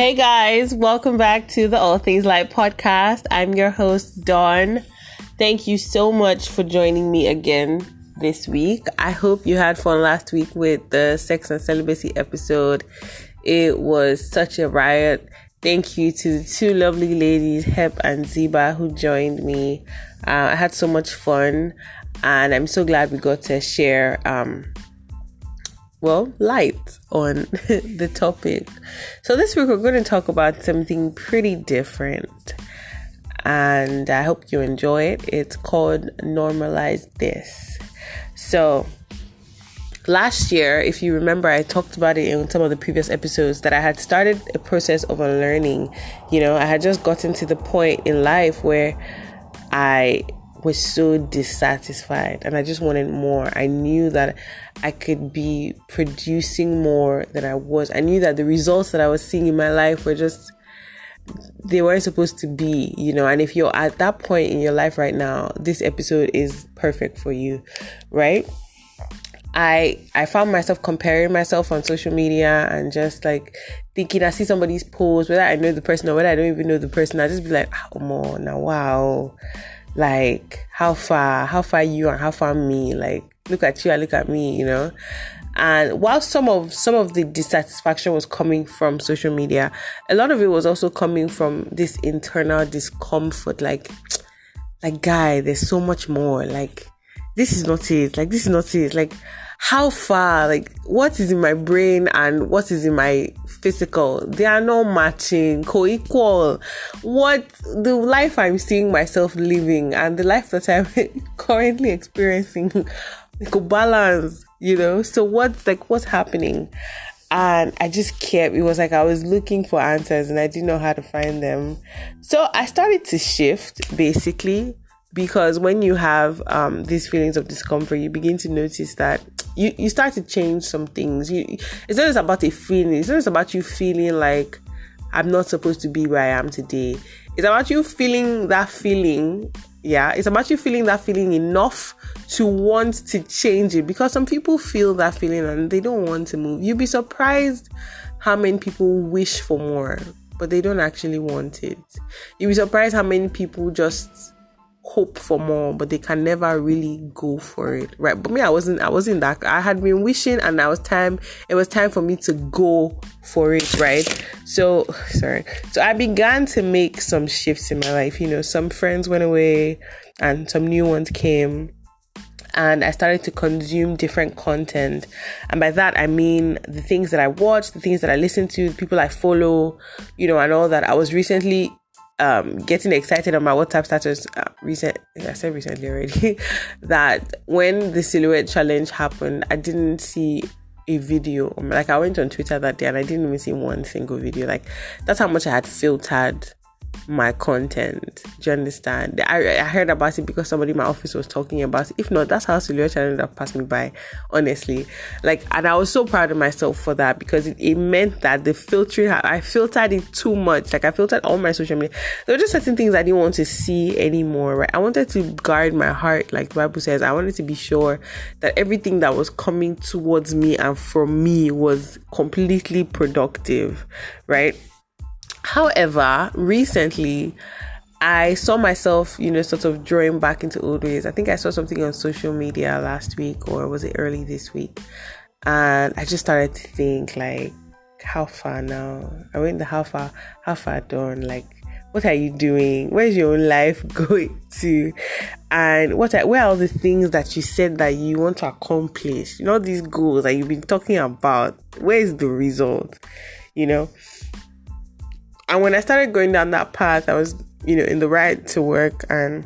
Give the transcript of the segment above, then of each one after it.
Hey guys, welcome back to the All Things Light podcast. I'm your host, Dawn. Thank you so much for joining me again this week. I hope you had fun last week with the sex and celibacy episode. It was such a riot. Thank you to the two lovely ladies, Hep and Ziba, who joined me. Uh, I had so much fun, and I'm so glad we got to share um, well, light on the topic. So, this week we're going to talk about something pretty different, and I hope you enjoy it. It's called Normalize This. So, last year, if you remember, I talked about it in some of the previous episodes that I had started a process of unlearning. You know, I had just gotten to the point in life where I was so dissatisfied and I just wanted more. I knew that I could be producing more than I was. I knew that the results that I was seeing in my life were just they weren't supposed to be, you know. And if you're at that point in your life right now, this episode is perfect for you, right? I I found myself comparing myself on social media and just like thinking I see somebody's post, whether I know the person or whether I don't even know the person, I just be like, ah, oh more now wow like how far how far you and how far me like look at you and look at me you know? And while some of some of the dissatisfaction was coming from social media a lot of it was also coming from this internal discomfort like like guy there's so much more like this is not it like this is not it like how far like what is in my brain and what is in my physical? They are not matching. Co-equal. What the life i'm seeing myself living and the life that i'm currently experiencing could balance you know? So what's like what's happening? And I just kept it was like I was looking for answers and I didn't know how to find them. So I started to shift basically because when you have um, these feelings of discomfort, you begin to notice that you, you start to change some things. You, it's not just about a feeling, it's not just about you feeling like I'm not supposed to be where I am today. It's about you feeling that feeling. Yeah, it's about you feeling that feeling enough to want to change it because some people feel that feeling and they don't want to move. You'd be surprised how many people wish for more, but they don't actually want it. You'd be surprised how many people just hope for more but they can never really go for it right but me i wasn't i wasn't that i had been wishing and now was time it was time for me to go for it right so sorry so i began to make some shifts in my life you know some friends went away and some new ones came and I started to consume different content. And by that, I mean the things that I watch, the things that I listen to, the people I follow, you know, and all that. I was recently um, getting excited on my WhatsApp status uh, recent I said recently already that when the silhouette challenge happened, I didn't see a video. Like I went on Twitter that day and I didn't even see one single video. Like that's how much I had filtered my content. Do you understand? I, I heard about it because somebody in my office was talking about it. If not, that's how Silhouette ended up passing me by, honestly. Like, and I was so proud of myself for that because it, it meant that the filtering, I filtered it too much. Like, I filtered all my social media. There were just certain things I didn't want to see anymore, right? I wanted to guard my heart, like the Bible says. I wanted to be sure that everything that was coming towards me and from me was completely productive, right? However, recently I saw myself, you know, sort of drawing back into old ways. I think I saw something on social media last week or was it early this week? And I just started to think like how far now? I went the how far how far done? Like what are you doing? Where's your life going to? And what are, where are the things that you said that you want to accomplish? You know, these goals that you've been talking about. Where is the result? You know? And when I started going down that path, I was, you know, in the right to work and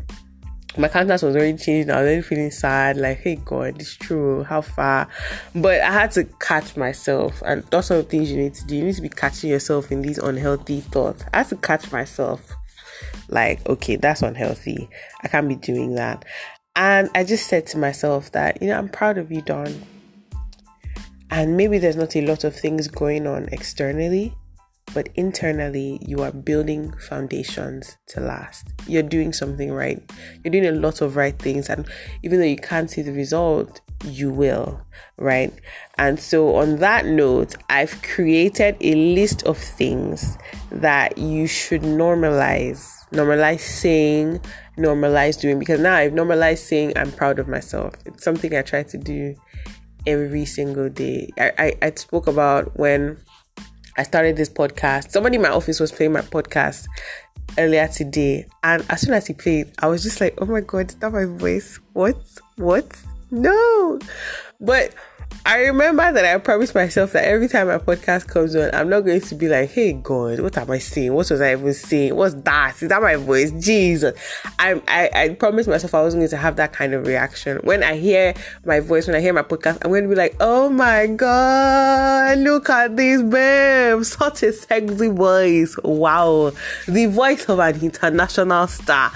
my countenance was already changed. I was already feeling sad, like, hey God, it's true, how far? But I had to catch myself, and those are the things you need to do. You need to be catching yourself in these unhealthy thoughts. I had to catch myself, like, okay, that's unhealthy. I can't be doing that. And I just said to myself that, you know, I'm proud of you, Dawn. And maybe there's not a lot of things going on externally, but internally you are building foundations to last. You're doing something right. You're doing a lot of right things, and even though you can't see the result, you will, right? And so, on that note, I've created a list of things that you should normalize. Normalize saying, normalize doing, because now I've normalized saying I'm proud of myself. It's something I try to do every single day. I, I, I spoke about when I started this podcast. Somebody in my office was playing my podcast earlier today, and as soon as he played, I was just like, "Oh my god, is that my voice? What? What? No!" But I remember that I promised myself that every time my podcast comes on, I'm not going to be like, hey God, what am I saying? What was I even saying? What's that? Is that my voice? Jesus. I, I, I promised myself I wasn't going to have that kind of reaction. When I hear my voice, when I hear my podcast, I'm going to be like, oh my God, look at this babe. Such a sexy voice. Wow. The voice of an international star.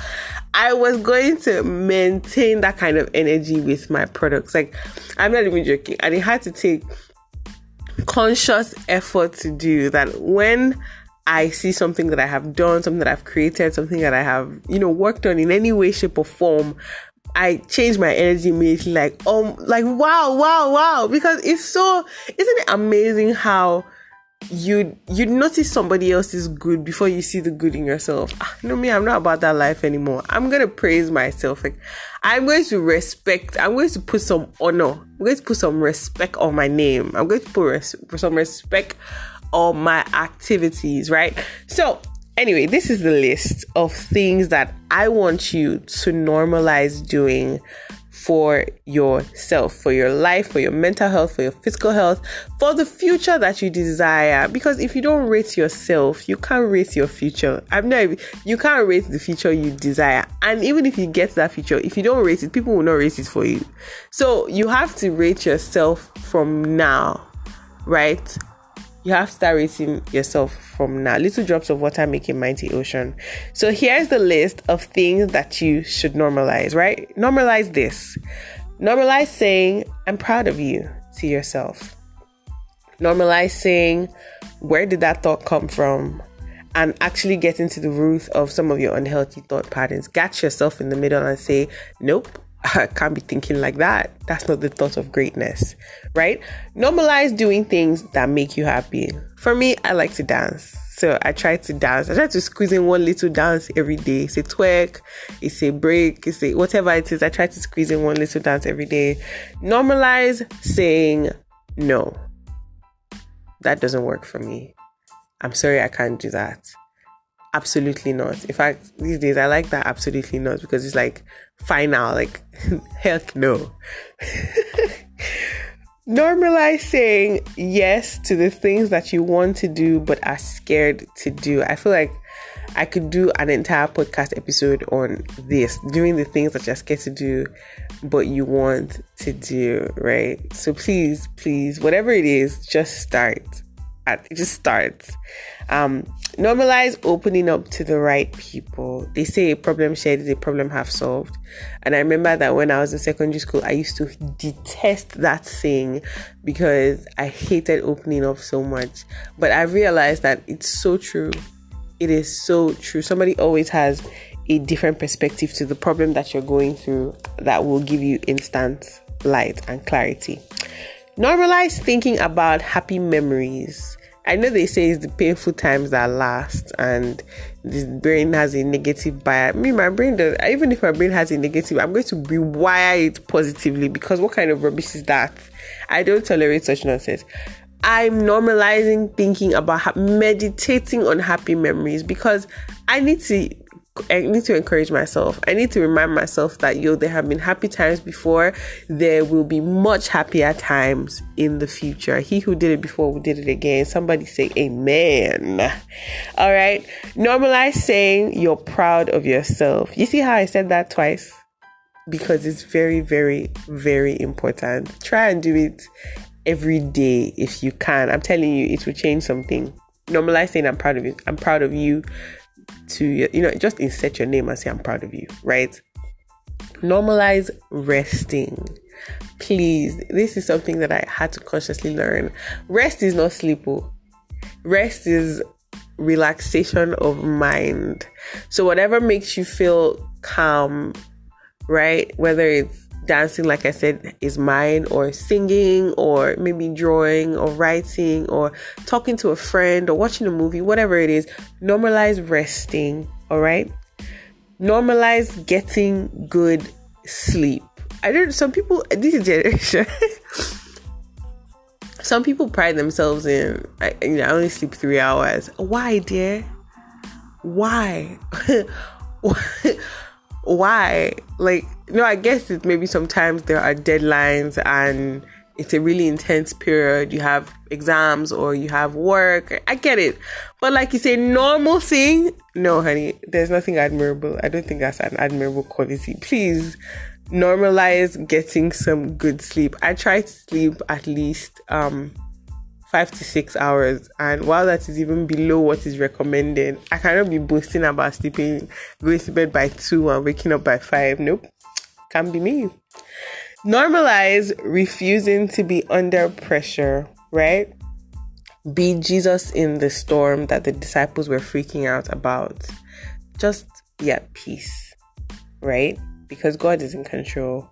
I was going to maintain that kind of energy with my products. Like, I'm not even joking. And it had to take conscious effort to do that when I see something that I have done, something that I've created, something that I have, you know, worked on in any way, shape, or form. I change my energy immediately, like, um, like, wow, wow, wow, because it's so, isn't it amazing how you you'd notice somebody else is good before you see the good in yourself. Ah, know me, I'm not about that life anymore. I'm gonna praise myself. Like I'm going to respect. I'm going to put some honor. I'm going to put some respect on my name. I'm going to put res- some respect on my activities. Right. So anyway, this is the list of things that I want you to normalize doing for yourself, for your life, for your mental health, for your physical health, for the future that you desire. Because if you don't rate yourself, you can't rate your future. I'm not, you can't rate the future you desire. And even if you get that future, if you don't rate it, people will not rate it for you. So you have to rate yourself from now, right? You have to start rating yourself from now. Little drops of water make a mighty ocean. So here's the list of things that you should normalize, right? Normalize this. Normalize saying, I'm proud of you to yourself. Normalize saying, where did that thought come from? And actually get into the root of some of your unhealthy thought patterns. Catch yourself in the middle and say, nope, I can't be thinking like that. That's not the thought of greatness, right? Normalize doing things that make you happy. For me, I like to dance. So I try to dance. I try to squeeze in one little dance every day. It's a twerk, it's a break, it's a whatever it is. I try to squeeze in one little dance every day. Normalize saying no. That doesn't work for me. I'm sorry, I can't do that. Absolutely not. In fact, these days I like that absolutely not because it's like final, like heck no. Normalize saying yes to the things that you want to do but are scared to do. I feel like I could do an entire podcast episode on this, doing the things that you're scared to do, but you want to do, right? So please, please, whatever it is, just start. It just starts. Um, normalize opening up to the right people. They say a problem shared is a problem half solved. And I remember that when I was in secondary school, I used to detest that thing because I hated opening up so much. But I realized that it's so true. It is so true. Somebody always has a different perspective to the problem that you're going through that will give you instant light and clarity. Normalize thinking about happy memories I know they say it's the painful times that last, and this brain has a negative bias. Me, my brain does. Even if my brain has a negative, I'm going to rewire it positively because what kind of rubbish is that? I don't tolerate such nonsense. I'm normalizing thinking about meditating on happy memories because I need to I need to encourage myself. I need to remind myself that yo, there have been happy times before. There will be much happier times in the future. He who did it before will did it again. Somebody say amen. All right. Normalize saying you're proud of yourself. You see how I said that twice? Because it's very, very, very important. Try and do it every day if you can. I'm telling you, it will change something. Normalize saying I'm proud of you. I'm proud of you to you know just insert your name and say i'm proud of you right normalize resting please this is something that i had to consciously learn rest is not sleep oh. rest is relaxation of mind. So, whatever makes you feel calm, right? Whether it's dancing, like I said, is mine, or singing, or maybe drawing, or writing, or talking to a friend, or watching a movie, whatever it is, normalize resting, all right? Normalize getting good sleep. I don't, some people, this generation, some people pride themselves in, I, you know, I only sleep three hours. Why, dear? Why? Why? Like, no, I guess it maybe sometimes there are deadlines and it's a really intense period. You have exams or you have work. I get it. But like you say, normal thing, no, honey, there's nothing admirable. I don't think that's an admirable quality. Please normalize getting some good sleep. I try to sleep at least um five to six hours, and while that is even below what is recommended, I cannot be boasting about sleeping, going to bed by two and waking up by five. Nope, can't be me. Normalize refusing to be under pressure, right? Be Jesus in the storm that the disciples were freaking out about. Just be at peace, right? because God is in control.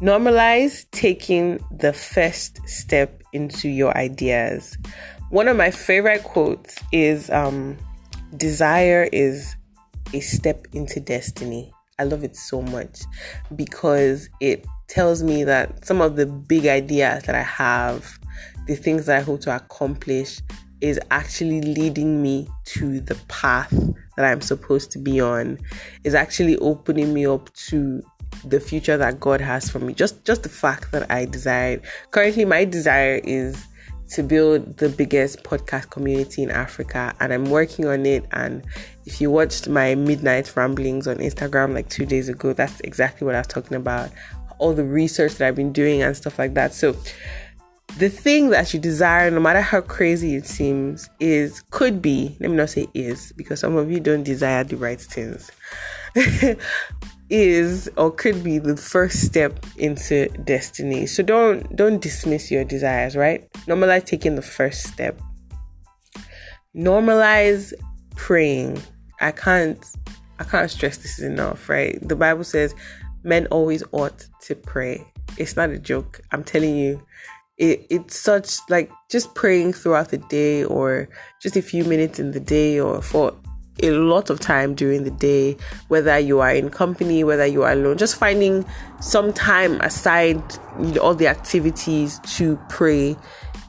Normalize taking the first step into your ideas. One of my favorite quotes is um, Desire is a step into destiny. I love it so much because it tells me that some of the big ideas that I have, the things that I hope to accomplish, is actually leading me to the path that I'm supposed to be on, is actually opening me up to the future that God has for me. Just just the fact that I desire. Currently my desire is to build the biggest podcast community in Africa and I'm working on it and if you watched my midnight ramblings on Instagram like 2 days ago that's exactly what I was talking about all the research that I've been doing and stuff like that so the thing that you desire, no matter how crazy it seems, is could be, let me not say is, because some of you don't desire the right things, is or could be the first step into destiny. So don't don't dismiss your desires, right? Normalize taking the first step. Normalize praying. I can't I can't stress this enough, right? The Bible says men always ought to pray. It's not a joke. I'm telling you it, it's such like just praying throughout the day or just a few minutes in the day or for a lot of time during the day, whether you are in company, whether you are alone, just finding some time aside you know, all the activities to pray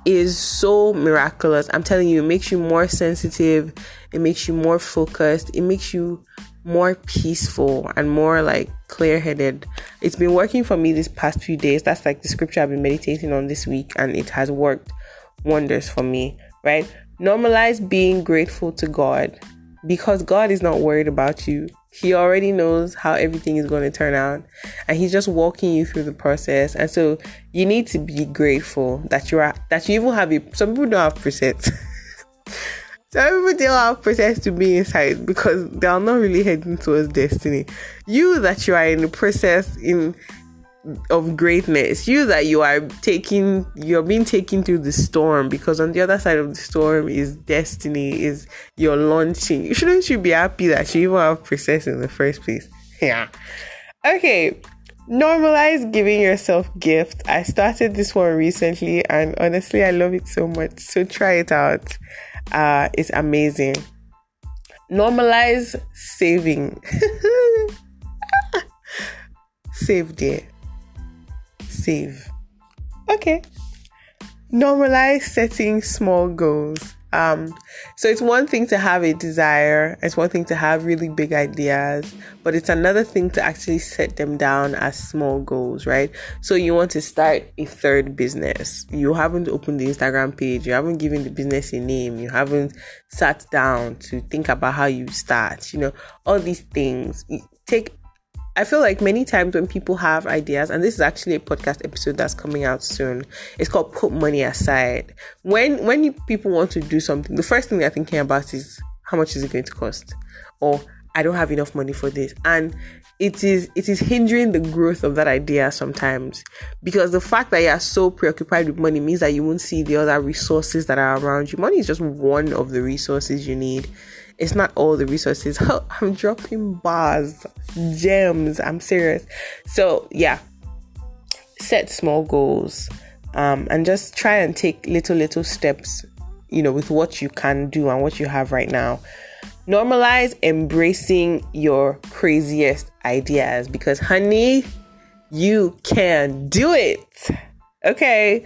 is so miraculous. I'm telling you, it makes you more sensitive, it makes you more focused, it makes you more peaceful and more like clear headed. It's been working for me these past few days. That's like the scripture I've been meditating on this week, and it has worked wonders for me, right? Normalize being grateful to God because God is not worried about you. He already knows how everything is going to turn out, and He's just walking you through the process. And so you need to be grateful that you are that you even have a. Some people don't have presets. Some people don't have process to be inside because they are not really heading towards destiny. You that you are in the process in of greatness, you that you are taking you're being taken through the storm because on the other side of the storm is destiny, is your launching. Shouldn't you be happy that you even have process in the first place? Yeah. Okay. Normalize giving yourself gifts. I started this one recently and honestly I love it so much. So try it out uh, is amazing. Normalize saving. Save there. Save. Okay. Normalize setting small goals. Um, so it's one thing to have a desire, it's one thing to have really big ideas, but it's another thing to actually set them down as small goals, right? So you want to start a third business. You haven't opened the Instagram page, you haven't given the business a name, you haven't sat down to think about how you start, you know, all these things. Take I feel like many times when people have ideas, and this is actually a podcast episode that's coming out soon. It's called "Put Money Aside." When when you, people want to do something, the first thing they're thinking about is how much is it going to cost, or I don't have enough money for this. And it is it is hindering the growth of that idea sometimes because the fact that you are so preoccupied with money means that you won't see the other resources that are around you. Money is just one of the resources you need. It's not all the resources. I'm dropping bars, gems. I'm serious. So yeah, set small goals um, and just try and take little little steps. You know, with what you can do and what you have right now normalize embracing your craziest ideas because, honey, you can do it. Okay.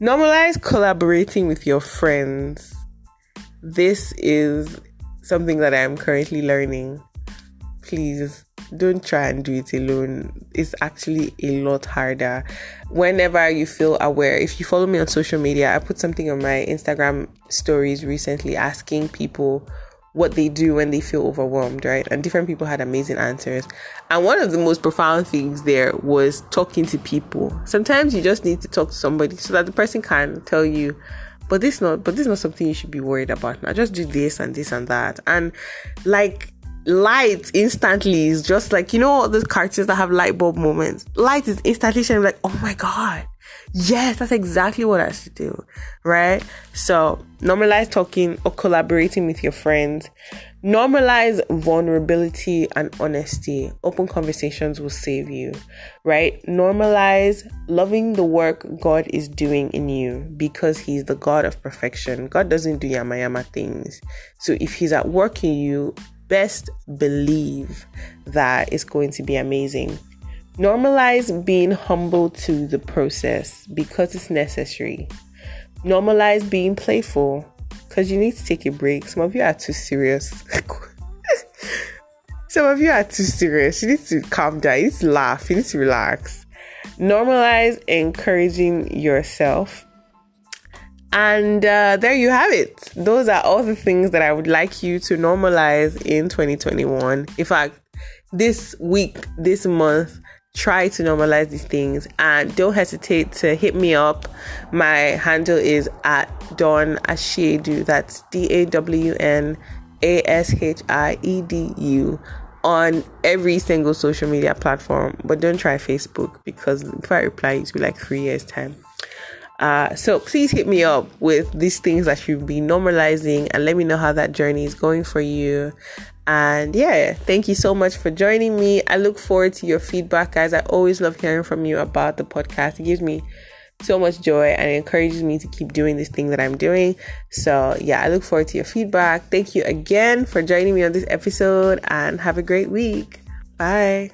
Normalize collaborating with your friends. This is something that I'm currently learning. Please don't try and do it alone. It's actually a lot harder. Whenever you feel aware, if you follow me on social media, I put something on my Instagram stories recently asking people what they do when they feel overwhelmed, right? And different people had amazing answers. And one of the most profound things there was talking to people. Sometimes you just need to talk to somebody so that the person can tell you, but this not but this is not something you should be worried about. Now just do this and this and that. And like light instantly is just like you know all those cartoons that have light bulb moments. Light is instantly shining like, oh my god Yes, that's exactly what I should do, right? So, normalize talking or collaborating with your friends. Normalize vulnerability and honesty. Open conversations will save you, right? Normalize loving the work God is doing in you because He's the God of perfection. God doesn't do yama yama things. So, if He's at work in you, best believe that it's going to be amazing. Normalize being humble to the process because it's necessary. Normalize being playful because you need to take a break. Some of you are too serious. Some of you are too serious. You need to calm down. You need to laugh. You need to relax. Normalize encouraging yourself. And uh, there you have it. Those are all the things that I would like you to normalize in 2021. In fact, this week, this month, try to normalize these things and don't hesitate to hit me up. My handle is at Dawn Ashiedu. That's D A W N A S H I E D U on every single social media platform. But don't try Facebook because if I reply, it's be like three years' time. Uh, so please hit me up with these things that you've been normalizing and let me know how that journey is going for you. And yeah, thank you so much for joining me. I look forward to your feedback, guys. I always love hearing from you about the podcast. It gives me so much joy and it encourages me to keep doing this thing that I'm doing. So, yeah, I look forward to your feedback. Thank you again for joining me on this episode and have a great week. Bye.